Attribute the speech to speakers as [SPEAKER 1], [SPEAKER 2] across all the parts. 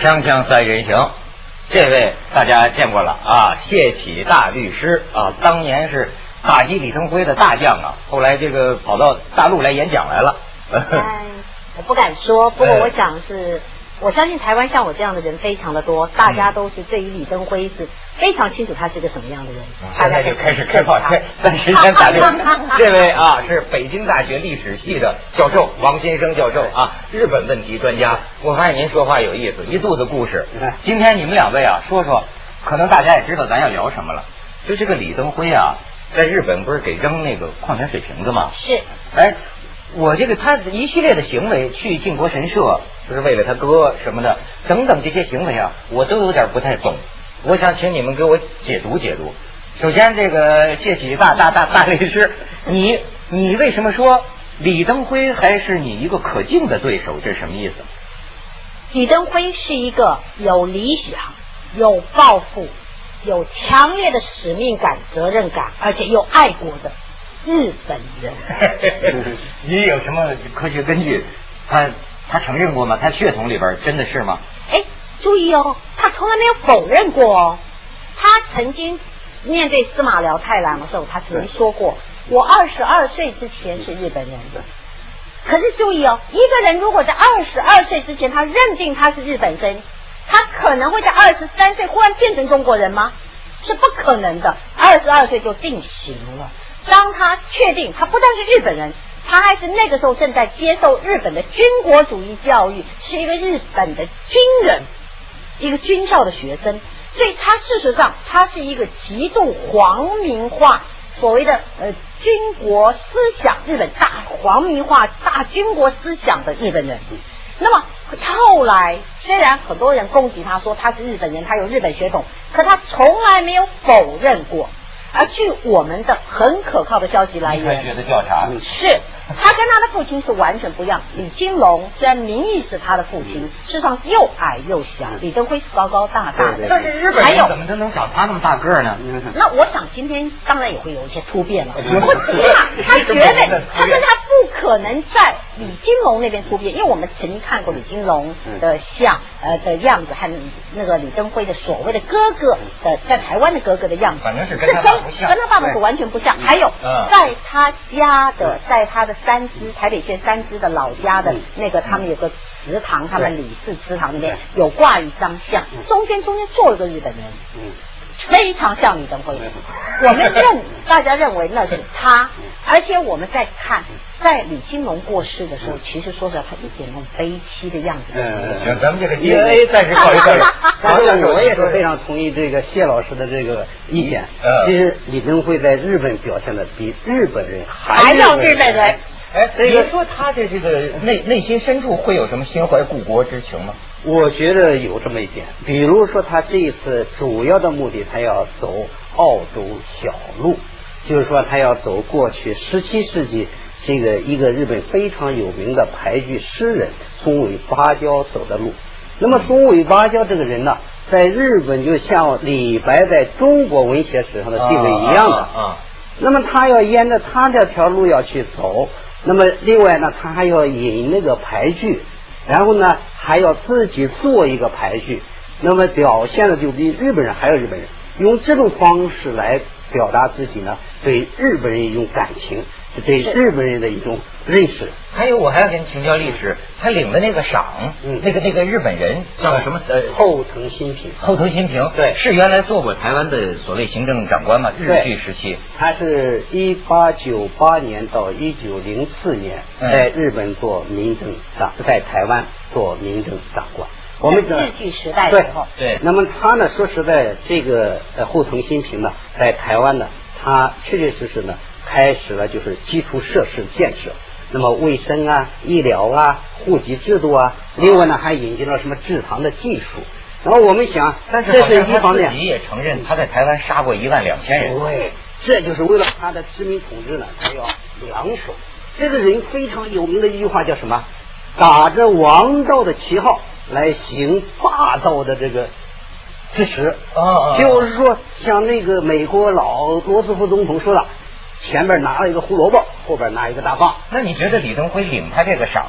[SPEAKER 1] 锵锵三人行，这位大家见过了啊，谢启大律师啊，当年是打击李登辉的大将啊，后来这个跑到大陆来演讲来了。
[SPEAKER 2] 哎，我不敢说，不过我想是。我相信台湾像我这样的人非常的多，大家都是对于李登辉是非常清楚他是个什么样的人。
[SPEAKER 1] 现在就开始开炮，暂时先打断。这位啊是北京大学历史系的教授王先生教授啊，日本问题专家。我发现您说话有意思，一肚子故事。今天你们两位啊说说，可能大家也知道咱要聊什么了。就这个李登辉啊，在日本不是给扔那个矿泉水瓶子吗？
[SPEAKER 2] 是。
[SPEAKER 1] 哎。我这个他一系列的行为，去靖国神社就是为了他哥什么的，等等这些行为啊，我都有点不太懂。我想请你们给我解读解读。首先，这个谢启大大大大律师，你你为什么说李登辉还是你一个可敬的对手？这是什么意思？
[SPEAKER 2] 李登辉是一个有理想、有抱负、有强烈的使命感、责任感，而且又爱国的。日本人，
[SPEAKER 1] 你有什么科学根据？他他承认过吗？他血统里边真的是吗？
[SPEAKER 2] 哎，注意哦，他从来没有否认过哦。他曾经面对司马辽太郎的时候，他曾经说过：“我二十二岁之前是日本人。”可是注意哦，一个人如果在二十二岁之前他认定他是日本人，他可能会在二十三岁忽然变成中国人吗？是不可能的。二十二岁就定型了。当他确定他不但是日本人，他还是那个时候正在接受日本的军国主义教育，是一个日本的军人，一个军校的学生，所以他事实上他是一个极度皇民化，所谓的呃军国思想，日本大皇民化、大军国思想的日本人。那么后来虽然很多人攻击他说他是日本人，他有日本血统，可他从来没有否认过。而据我们的很可靠的消息来源，
[SPEAKER 1] 科学的调查
[SPEAKER 2] 是。他跟他的父亲是完全不一样。李金龙虽然名义是他的父亲，事实上又矮又小。李登辉是高高大大的。
[SPEAKER 1] 但是日本人怎么都能长他那么大个呢？
[SPEAKER 2] 那我想今天当然也会有一些突变了。不起码他绝对，他跟他不可能在李金龙那边突变，因为我们曾经看过李金龙的像呃的样子和那个李登辉的所谓的哥哥的在台湾的哥哥的样子，
[SPEAKER 1] 反正是跟他不像，
[SPEAKER 2] 跟他爸爸是完全不像。还有在他家的，在他的。三支台北县三支的老家的那个，他们有个祠堂，他们李氏祠堂里面有挂一张像，中间中间坐了个日本人，非常像李登辉。我们认 大家认为那是他，而且我们在看，在李金龙过世的时候，其实说实话，他一点那种悲戚的样子。
[SPEAKER 1] 嗯，行，咱们这个 DNA 暂时告一段落。
[SPEAKER 3] 但是我也是非常同意这个谢老师的这个意见。其实李登辉在日本表现的比日本人还
[SPEAKER 2] 要日本人。
[SPEAKER 1] 哎，你说他的这个内内心深处会有什么心怀故国之情吗？
[SPEAKER 3] 我觉得有这么一点，比如说他这一次主要的目的，他要走澳洲小路，就是说他要走过去十七世纪这个一个日本非常有名的俳句诗人松尾芭蕉走的路。那么松尾芭蕉这个人呢，在日本就像李白在中国文学史上的地位一样的啊。那么他要沿着他这条路要去走。那么另外呢，他还要引那个俳句，然后呢还要自己做一个排序，那么表现的就比日本人还要日本人，用这种方式来表达自己呢，对日本人一种感情。对日本人的一种认识，
[SPEAKER 1] 还有我还要跟你请教历史，他领的那个赏，嗯，那个那个日本人叫什么？呃，
[SPEAKER 3] 后藤新平。
[SPEAKER 1] 后藤新平，
[SPEAKER 3] 对，
[SPEAKER 1] 是原来做过台湾的所谓行政长官嘛？日据时期，
[SPEAKER 3] 他是一八九八年到一九零四年在日本做民政长，在台湾做民政长官。
[SPEAKER 2] 我们日据时代的时候，
[SPEAKER 1] 对。
[SPEAKER 3] 那么他呢？说实在，这个呃后藤新平呢，在台湾呢，他确确实实呢。开始了就是基础设施建设，那么卫生啊、医疗啊、户籍制度啊，另外呢还引进了什么制糖的技术。然后我们想，
[SPEAKER 1] 但是
[SPEAKER 3] 这是一方面，
[SPEAKER 1] 自己也承认他在台湾杀过一万两千人。
[SPEAKER 3] 对，这就是为了他的殖民统治呢，他要两手。这个人非常有名的一句话叫什么？打着王道的旗号来行霸道的这个支持。
[SPEAKER 1] 啊
[SPEAKER 3] 就是说，像那个美国老罗斯福总统说的。前面拿了一个胡萝卜，后边拿一个大棒。
[SPEAKER 1] 那你觉得李登辉领他这个赏，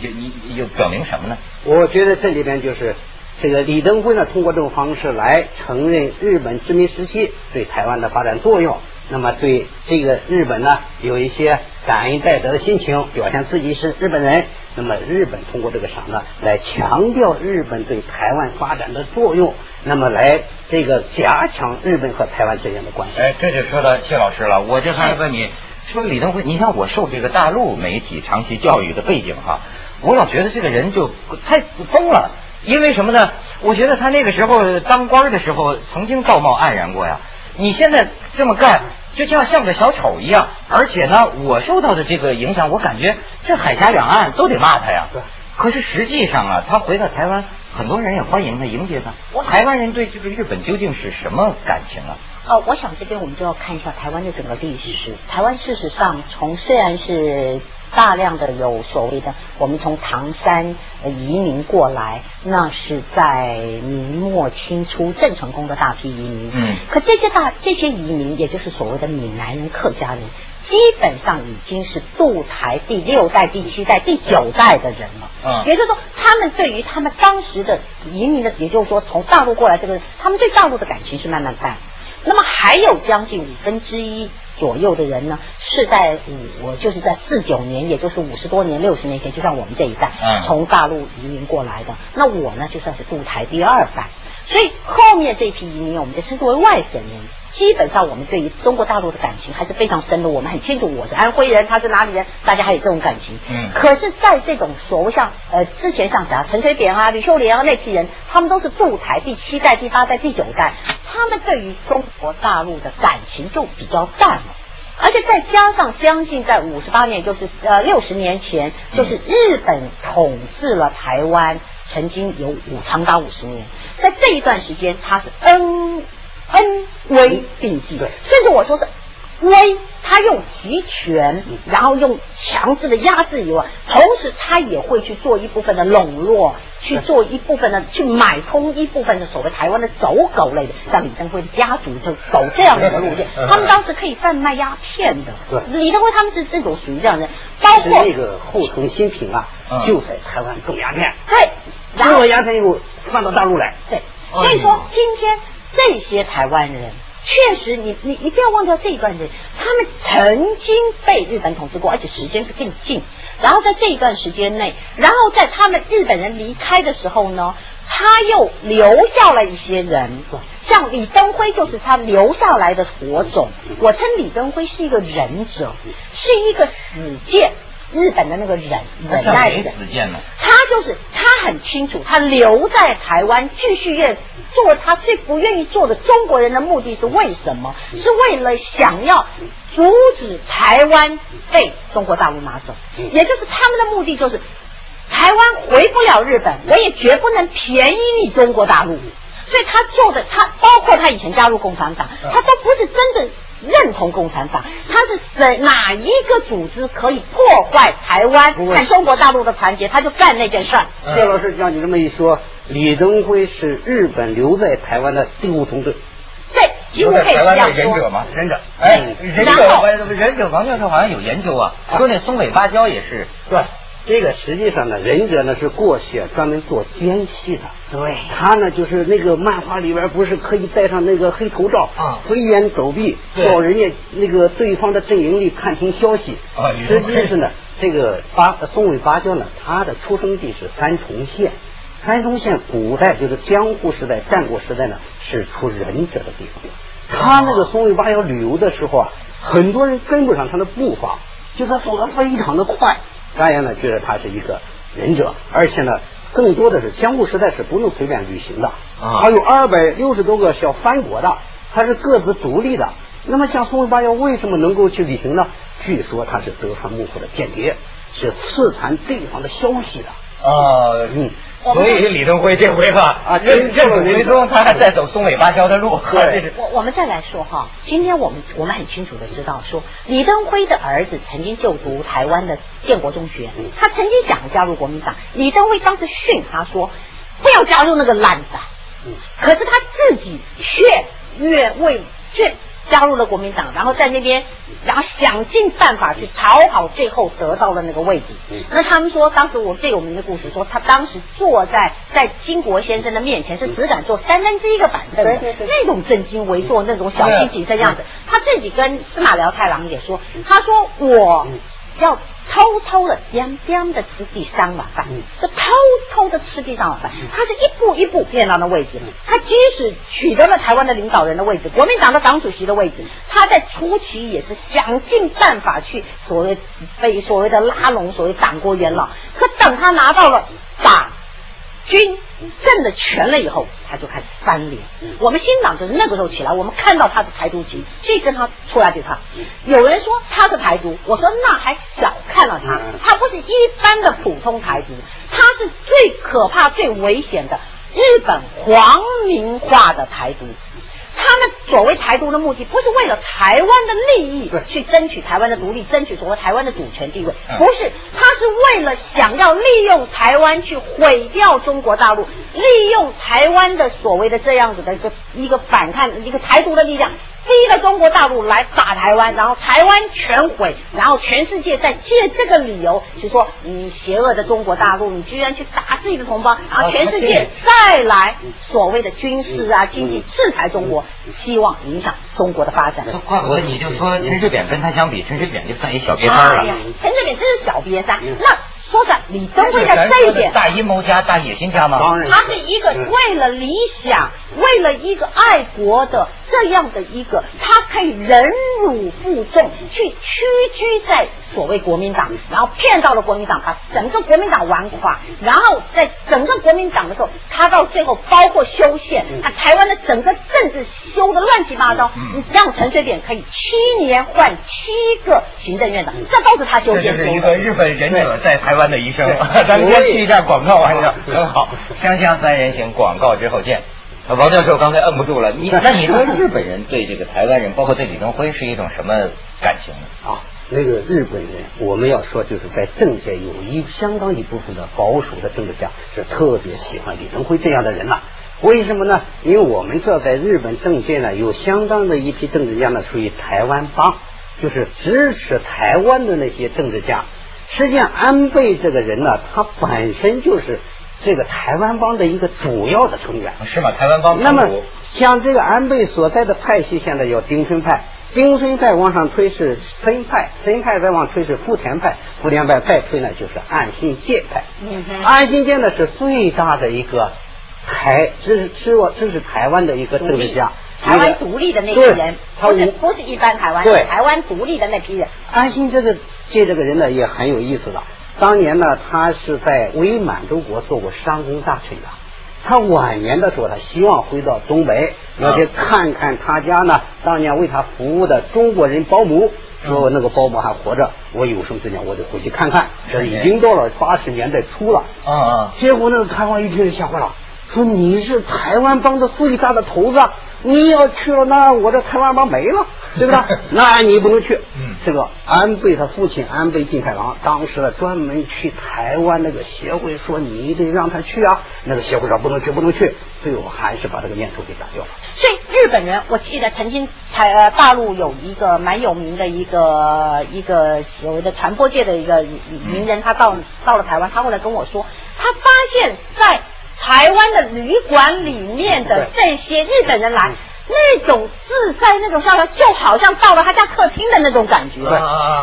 [SPEAKER 1] 有有有表明什么呢？
[SPEAKER 3] 我觉得这里边就是这个李登辉呢，通过这种方式来承认日本殖民时期对台湾的发展作用。那么对这个日本呢，有一些感恩戴德的心情，表现自己是日本人。那么日本通过这个赏呢，来强调日本对台湾发展的作用，那么来这个加强日本和台湾之间的关系。
[SPEAKER 1] 哎，这就说到谢老师了，我就还问你，说李登辉，你像我受这个大陆媒体长期教育的背景哈，我老觉得这个人就太疯了，因为什么呢？我觉得他那个时候当官的时候，曾经道貌岸然过呀。你现在这么干，就像像个小丑一样。而且呢，我受到的这个影响，我感觉这海峡两岸都得骂他呀。
[SPEAKER 3] 对。
[SPEAKER 1] 可是实际上啊，他回到台湾，很多人也欢迎他，迎接他。我台湾人对这个日本究竟是什么感情啊？
[SPEAKER 2] 哦，我想这边我们就要看一下台湾的整个历史。台湾事实上，从虽然是。大量的有所谓的，我们从唐山移民过来，那是在明末清初郑成功的大批移民。
[SPEAKER 1] 嗯。
[SPEAKER 2] 可这些大这些移民，也就是所谓的闽南人、客家人，基本上已经是渡台第六代、第七代、第九代的人了。
[SPEAKER 1] 嗯。
[SPEAKER 2] 也就是说，他们对于他们当时的移民的，也就是说从大陆过来这个，他们对大陆的感情是慢慢淡。那么还有将近五分之一。左右的人呢，是在五，我就是在四九年，也就是五十多年、六十年前，就像我们这一代，从大陆移民过来的。那我呢，就算是渡台第二代。所以后面这批移民，我们就称之为外省人。基本上，我们对于中国大陆的感情还是非常深的。我们很清楚，我是安徽人，他是哪里人，大家还有这种感情。
[SPEAKER 1] 嗯。
[SPEAKER 2] 可是，在这种所谓像呃之前像啥陈水扁啊、吕秀莲啊那批人，他们都是驻台第七代、第八代、第九代，他们对于中国大陆的感情就比较淡了。而且再加上将近在五十八年，就是呃六十年前，就是日本统治了台湾，曾经有五长达五十年，在这一段时间，它是恩恩威并济，甚至我说是。威，他用集权，然后用强制的压制以外，同时他也会去做一部分的笼络，去做一部分的去买通一部分的所谓台湾的走狗类的，像李登辉家族就走这样的一个路线。他们当时可以贩卖鸦片的，
[SPEAKER 3] 对，
[SPEAKER 2] 李登辉他们是这种属于这样的，包括
[SPEAKER 3] 那个后藤新平啊，就在台湾种鸦片，
[SPEAKER 2] 对，
[SPEAKER 3] 种了鸦片以后放到大陆来，
[SPEAKER 2] 对，所以说今天这些台湾人。确实，你你你不要忘掉这一段人，他们曾经被日本统治过，而且时间是更近。然后在这一段时间内，然后在他们日本人离开的时候呢，他又留下了一些人，像李登辉就是他留下来的火种。我称李登辉是一个忍者，是一个死谏。日本的那个忍忍耐的，他就是他很清楚，他留在台湾继续愿做他最不愿意做的中国人的目的是为什么？是为了想要阻止台湾被中国大陆拿走，也就是他们的目的就是台湾回不了日本，我也绝不能便宜你中国大陆。所以他做的，他包括他以前加入共产党，他都不是真正。认同共产党，他是谁？哪一个组织可以破坏台湾和中国大陆的团结，他就干那件事儿。
[SPEAKER 3] 谢老师，像你这么一说，李登辉是日本留在台湾的最后通队。
[SPEAKER 2] 对，几乎可以这样
[SPEAKER 1] 说。忍者吗？
[SPEAKER 3] 忍者。
[SPEAKER 1] 哎，忍者，忍者，王教授好像有研究啊，说那松尾芭蕉也是。
[SPEAKER 3] 对。这个实际上呢，忍者呢是过去专门做奸细的。
[SPEAKER 2] 对，
[SPEAKER 3] 他呢就是那个漫画里边不是可以戴上那个黑头罩
[SPEAKER 1] 啊，
[SPEAKER 3] 飞檐走壁，到人家那个对方的阵营里探听消息。
[SPEAKER 1] 啊，
[SPEAKER 3] 实际是呢，这个八松尾芭蕉呢，他的出生地是三重县。三重县古代就是江户时代、战国时代呢，是出忍者的地方。他那个松尾芭蕉旅游的时候啊，很多人跟不上他的步伐，就他走的非常的快。大家呢觉得他是一个忍者，而且呢，更多的是江户时代是不能随便旅行的，啊还有二百六十多个小藩国的，他是各自独立的。那么像松尾芭蕉为什么能够去旅行呢？据说他是德川幕府的间谍，是刺探对方的消息的。
[SPEAKER 1] 啊，嗯。所以李登辉这回哈啊，任任鲁云中他还在走松尾芭蕉的路。
[SPEAKER 2] 对，我我们再来说哈，今天我们我们很清楚的知道说，李登辉的儿子曾经就读台湾的建国中学，他曾经想加入国民党，李登辉当时训他说不要加入那个烂党，可是他自己却越为却加入了国民党，然后在那边，然后想尽办法去讨好，最后得到了那个位置。那他们说，当时我最有名的故事说，他当时坐在在金国先生的面前，是只敢坐三分之一个板凳的，那种正襟危坐，那种小心谨慎样子。他自己跟司马辽太郎也说，他说我。要偷偷的、掂掂的吃第三碗饭，是偷偷的吃第三碗饭。他是一步一步变到那位置。他即使取得了台湾的领导人的位置、国民党的党主席的位置，他在初期也是想尽办法去所谓被所谓的拉拢所谓党国元老。可等他拿到了党。军政的权了以后，他就开始翻脸。我们新党就是那个时候起来，我们看到他的台独旗，所以跟他出来对抗。有人说他是台独，我说那还小看了他，他不是一般的普通台独，他是最可怕、最危险的日本皇民化的台独。他们所谓台独的目的，不是为了台湾的利益去争取台湾的独立，争取所谓台湾的主权地位，不是，他是为了想要利用台湾去毁掉中国大陆，利用台湾的所谓的这样子的一个一个反抗，一个台独的力量。逼着中国大陆来打台湾，然后台湾全毁，然后全世界再借这个理由，就说你邪恶的中国大陆，你居然去打自己的同胞，然后全世界再来所谓的军事啊、经济制裁中国，希望影响中国的发展。
[SPEAKER 1] 怪不得你就说陈水扁跟他相比，陈水扁就算一小瘪三了。
[SPEAKER 2] 陈水扁真是小瘪三，那。说的李登辉在这一点，
[SPEAKER 1] 大阴谋家、大野心家吗？
[SPEAKER 2] 他是一个为了理想，为了一个爱国的这样的一个，他可以忍辱负重，去屈居在所谓国民党，然后骗到了国民党，把整个国民党玩垮，然后在整个国民党的时候，他到最后包括修宪，把台湾的整个政治修的乱七八糟，让陈水扁可以七年换七个行政院长，这都是他修宪。
[SPEAKER 1] 这是一个日本忍者在台。湾的医生，咱们先去一下广告完了，很好。香香三人行，广告之后见。王教授刚才摁不住了，你 那你说日本人对这个台湾人，包括对李登辉，是一种什么感情呢？
[SPEAKER 3] 啊，那个日本人，我们要说就是在政界有一相当一部分的保守的政治家是特别喜欢李登辉这样的人呐。为什么呢？因为我们知道在日本政界呢，有相当的一批政治家呢，属于台湾帮，就是支持台湾的那些政治家。实际上，安倍这个人呢，他本身就是这个台湾帮的一个主要的成员，
[SPEAKER 1] 是吗？台湾帮。
[SPEAKER 3] 那么，像这个安倍所在的派系，现在叫丁春派，丁春派往上推是森派，森派再往推是福田派，福田派再推呢就是岸信介派。嗯岸信介呢是最大的一个台，这是支我这是台湾的一个政治家。
[SPEAKER 2] 台湾独立的那批人，不是不是一般台湾，对台湾独立的那批人。
[SPEAKER 3] 安心这个借这个人呢也很有意思的。当年呢，他是在伪满洲国做过商工大臣的。他晚年的时候，他希望回到东北，要去看看他家呢当年为他服务的中国人保姆，说那个保姆还活着，我有生之年我得回去看看。这已经到了八十年代初了。啊啊！结果那个台湾一听人吓坏了，说你是台湾帮的最大的头子。你要去了，那我的台湾帮没了，对不对？那你不能去。嗯，这个安倍他父亲安倍晋太郎当时专门去台湾那个协会说，你得让他去啊。那个协会说不能去，不能去。最后还是把这个念头给打掉了。
[SPEAKER 2] 所以日本人，我记得曾经台呃大陆有一个蛮有名的一个一个所谓的传播界的一个名人，他到到了台湾，他后来跟我说，他发现，在台湾的旅馆里面的这些日本人来，那种自在，那种笑容，就好像到了他家客厅的那种感觉。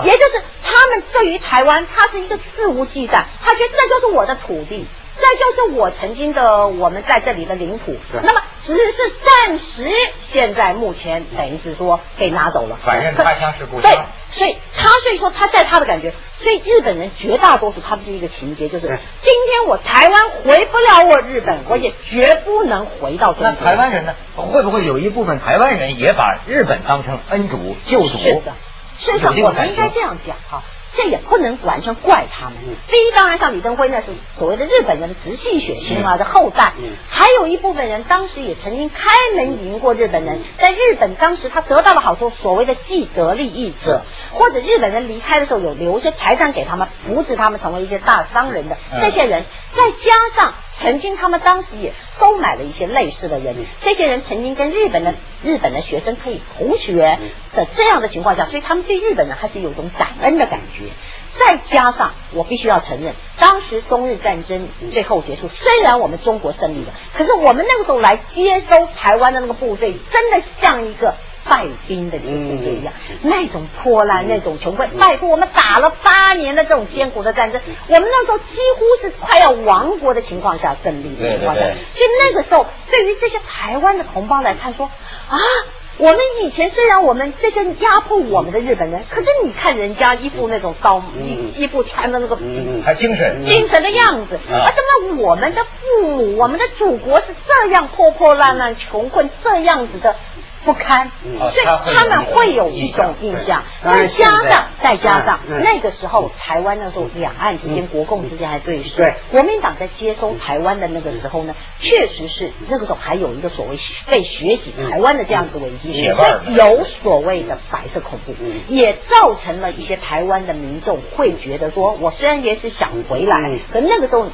[SPEAKER 2] 也就是他们对于台湾，他是一个肆无忌惮，他觉得这就是我的土地。这就是我曾经的我们在这里的领土，那么只是暂时，现在目前等于是说给拿走了。
[SPEAKER 1] 反正他乡是故乡。
[SPEAKER 2] 对，所以他所以说他在他的感觉，所以日本人绝大多数他们是一个情节，就是今天我台湾回不了我日本，我也绝不能回到中国。
[SPEAKER 1] 那台湾人呢？会不会有一部分台湾人也把日本当成恩主救主？
[SPEAKER 2] 是的，所以说我们应该这样讲哈。这也不能完全怪他们。第一，当然像李登辉那是所谓的日本人的直系血亲啊的后代，还有一部分人当时也曾经开门迎过日本人，在日本当时他得到了好处，所谓的既得利益者，或者日本人离开的时候有留些财产给他们，扶持他们成为一些大商人的。这些人，再加上曾经他们当时也收买了一些类似的人，这些人曾经跟日本的日本的学生可以同学的这样的情况下，所以他们对日本人还是有一种感恩的感觉。再加上我必须要承认，当时中日战争最后结束，虽然我们中国胜利了，可是我们那个时候来接收台湾的那个部队，真的像一个。败兵的这个部队一样，那种破烂，那种穷困，拜托我们打了八年的这种艰苦的战争，我们那时候几乎是快要亡国的情况下胜利的情况下，所以那个时候对于这些台湾的同胞来看，说啊，我们以前虽然我们这些压迫我们的日本人，可是你看人家一副那种高一一副穿的那个，
[SPEAKER 1] 还精神。
[SPEAKER 2] 精神的样子，啊，怎么我们的父母，我们的祖国是这样破破烂烂、穷困这样子的？不堪，所以他们会有一种印象。再加上再加上那个时候，台湾那时候两岸之间、国共之间还对峙。
[SPEAKER 3] 对，
[SPEAKER 2] 国民党在接收台湾的那个时候呢，确实是那个时候还有一个所谓被学习台湾的这样子危机，所以有所谓的白色恐怖，也造成了一些台湾的民众会觉得说，我虽然也是想回来，可那个时候。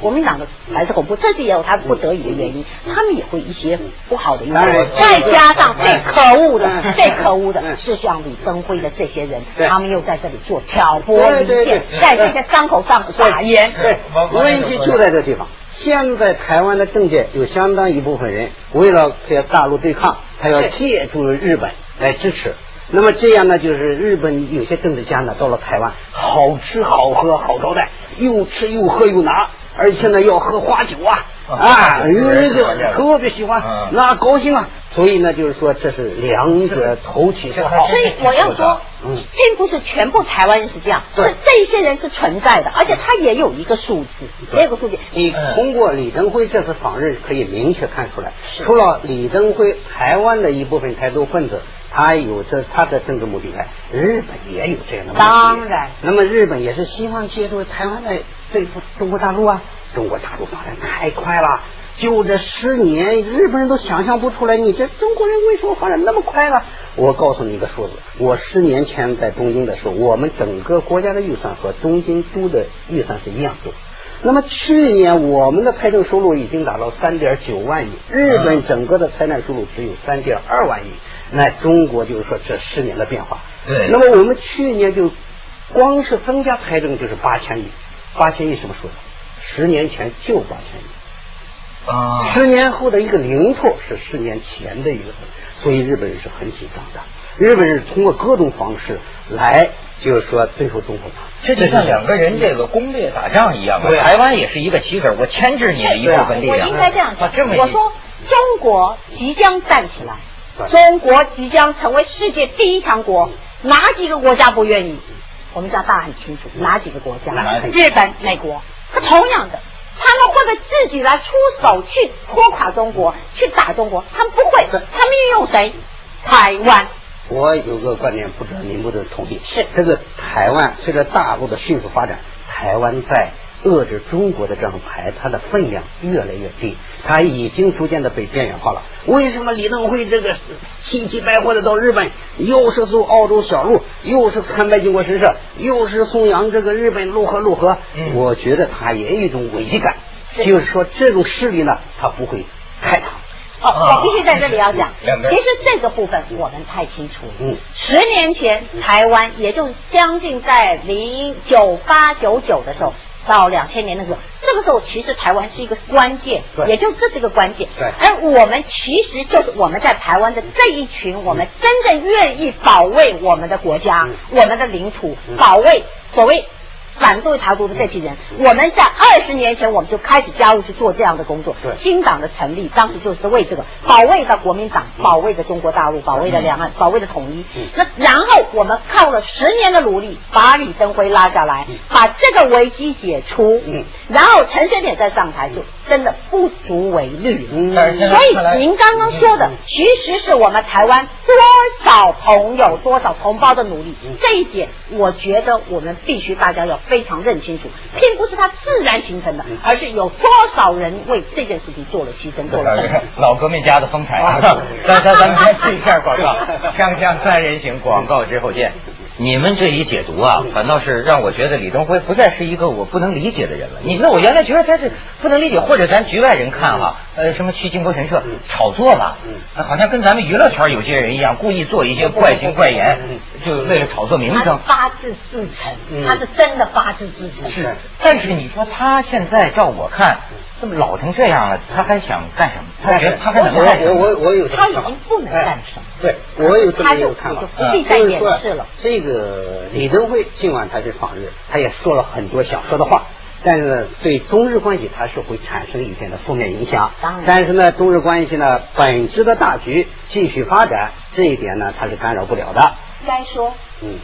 [SPEAKER 2] 国民党的白色恐怖，这些也有他不得已的原因，他们也会一些不好的因素，再加上最可恶的、最可恶的是像李登辉的这些人，他们又在这里做挑拨离间，在这些伤口上撒盐。
[SPEAKER 3] 对，问题就在这地方。现在台湾的政界有相当一部分人，为了和大陆对抗，他要借助日本来支持。那么这样呢，就是日本有些政治家呢，到了台湾，好吃好喝好招待，又吃又喝又拿。而且呢，要喝花酒啊啊，那个特别喜欢，那高兴啊。所以呢，就是说这是两者投其所好。
[SPEAKER 2] 所以我要说，并不是全部台湾人是这样，是这些人是存在的，而且他也有一个数字，也有个数据。
[SPEAKER 3] 你通过李登辉这次访日，可以明确看出来，除了李登辉，台湾的一部分台独分子，他有着他的政治目的外，日本也有这样的目的。
[SPEAKER 2] 当然，
[SPEAKER 3] 那么日本也是希望借助台湾的。对付中国大陆啊！中国大陆发展太快了，就这十年，日本人都想象不出来，你这中国人为什么发展那么快了？我告诉你一个数字，我十年前在东京的时候，我们整个国家的预算和东京都的预算是一样多。那么去年我们的财政收入已经达到三点九万亿，日本整个的财政收入只有三点二万亿。那中国就是说这十年的变化。
[SPEAKER 1] 对。
[SPEAKER 3] 那么我们去年就光是增加财政就是八千亿。八千亿什么数字？十年前就八千亿啊！十年后的一个零头是十年前的一个，所以日本人是很紧张的。日本人通过各种方式来，就是说对付中国。
[SPEAKER 1] 这就像两个人这个攻略打仗一样嘛。台湾也是一个棋子，我牵制你的一部分力
[SPEAKER 2] 量。我应该这样讲。我说中国即将站起来，中国即将成为世界第一强国，哪几个国家不愿意？我们家大很清楚，哪几个国家？日本、美国。他同样的，他们会不会自己来出手去拖垮中国，去打中国？他们不会，他们运用谁？台湾。
[SPEAKER 3] 我有个观点，不知道您不能同意？
[SPEAKER 2] 是
[SPEAKER 3] 这个台湾随着大陆的迅速发展，台湾在。遏制中国的这张牌，它的分量越来越低，它已经逐渐的被边缘化了。为什么李登辉这个气急败坏的到日本，又是走澳洲小路，又是参拜靖国神社，又是颂扬这个日本如何如何？我觉得他也有一种危机感，就是说这种势力呢，他不会害他。
[SPEAKER 2] 哦，我必须在这里要讲，其实这个部分我们太清楚了。嗯，十年前台湾，也就将近在零九八九九的时候。到两千年的时候，这个时候其实台湾是一个关键，也就这是一个关键。
[SPEAKER 3] 对，
[SPEAKER 2] 而我们其实就是我们在台湾的这一群，我们真正愿意保卫我们的国家、我们的领土，保卫所谓。反对台独的这批人，我们在二十年前我们就开始加入去做这样的工作。新党的成立，当时就是为这个保卫的国民党，保卫的中国大陆，保卫的两岸，保卫的统一。那然后我们靠了十年的努力，把李登辉拉下来，把这个危机解除。然后陈水扁再上台，就真的不足为虑。所以您刚刚说的，其实是我们台湾多少朋友、多少同胞的努力。这一点，我觉得我们必须大家要。非常认清楚，并不是它自然形成的，而是有多少人为这件事情做了牺牲，做了
[SPEAKER 1] 老革命家的风采。咱咱咱们先试一下广告，锵锵三人行，广告之后见。你们这一解读啊，反倒是让我觉得李登辉不再是一个我不能理解的人了。你知道，我原来觉得他是不能理解，或者咱局外人看哈、呃，什么去靖国神社炒作吧，呃好像跟咱们娱乐圈有些人一样，故意做一些怪形怪言，就为了炒作名声。
[SPEAKER 2] 他发自自诚，
[SPEAKER 3] 嗯。
[SPEAKER 2] 他是真的发自自诚。
[SPEAKER 1] 是，但是你说他现在照我看，这么老成这样了，他还想干什么？他觉得他还能干什么？
[SPEAKER 3] 我我我有这个
[SPEAKER 2] 他已经不能干什么
[SPEAKER 3] 哎对，我有这么
[SPEAKER 2] 他就
[SPEAKER 3] 一个看法
[SPEAKER 2] 就，不必再掩饰了。
[SPEAKER 3] 这个李登辉尽管他是访日，他也说了很多想说的话。但是呢，对中日关系他是会产生一定的负面影响
[SPEAKER 2] 当然。
[SPEAKER 3] 但是呢，中日关系呢本质的大局继续发展，这一点呢他是干扰不了的。
[SPEAKER 2] 应该说，
[SPEAKER 3] 嗯，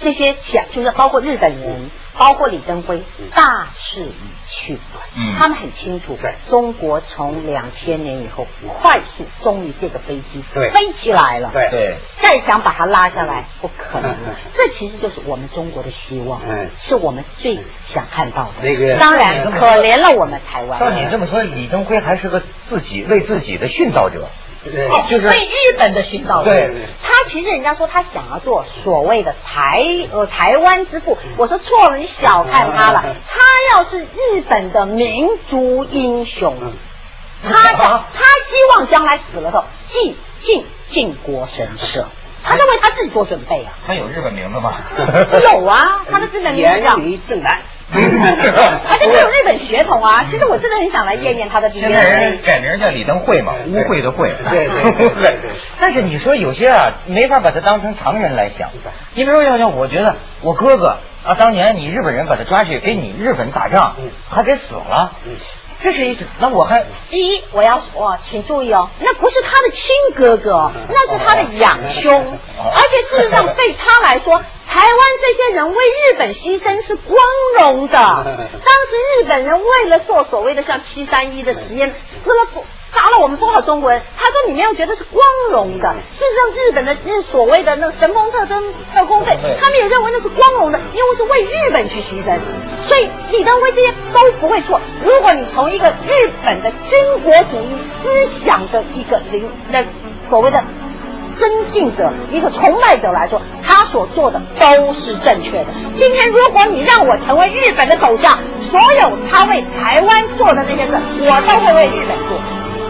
[SPEAKER 2] 这些想就是包括日本人，包括李登辉，
[SPEAKER 3] 嗯
[SPEAKER 2] 大势已去。
[SPEAKER 1] 嗯
[SPEAKER 2] 他们很清楚
[SPEAKER 3] 对，
[SPEAKER 2] 中国从两千年以后快速，终于这个飞机
[SPEAKER 3] 对
[SPEAKER 2] 飞起来了。
[SPEAKER 3] 对
[SPEAKER 1] 对，
[SPEAKER 2] 再想把它拉下来，不可能。这其实就是我们中国的希望
[SPEAKER 3] 嗯，
[SPEAKER 2] 是我们最想看到的。
[SPEAKER 3] 那个
[SPEAKER 2] 当然
[SPEAKER 1] 嗯
[SPEAKER 2] 可怜了我们台湾。
[SPEAKER 1] 照你这么说，李登辉还是个自己为自己的殉道者。就是
[SPEAKER 2] 被日本的寻道者。
[SPEAKER 1] 对
[SPEAKER 2] 他其实人家说他想要做所谓的台呃台湾之父，我说错了，你小看他了。他要是日本的民族英雄，
[SPEAKER 3] 嗯
[SPEAKER 2] 他想他希望将来死了后进进靖国神社，他在为他自己做准备啊。
[SPEAKER 1] 他有日本名字吗？
[SPEAKER 2] 有啊，他的日本名字叫
[SPEAKER 3] 严于正南。
[SPEAKER 2] 而且他有日本血统啊。其实我真的很想来验验他的
[SPEAKER 1] 现在人。改名叫李登慧嘛，污秽的秽。
[SPEAKER 3] 对对对对对
[SPEAKER 1] 但是你说有些啊，没法把他当成常人来想。你比如说，要像我觉得我哥哥啊，当年你日本人把他抓去给你日本打仗
[SPEAKER 3] 嗯，
[SPEAKER 1] 还给死了
[SPEAKER 3] 嗯，
[SPEAKER 1] 这是一种。那我还
[SPEAKER 2] 第一，我要说，请注意哦，那不是他的亲哥哥那是他的养兄，而且事实上对他来说，台湾这些人为日本牺牲是光荣的。当时日本人为了做所谓的像七三一的实验，死了不杀了我们多少中国人？他说你没有觉得是光荣的。事实上，日本的日所谓的那个神风特征特工队，他们也认为那是光荣的，因为是为日本去牺牲。所以李登辉这些都不会错。如果你从一个日本的军国主义思想的一个领那所谓的尊敬者、一个崇拜者来说，他所做的都是正确的。今天如果你让我成为日本的首相，所有他为台湾做的那些事，我都会为日本做。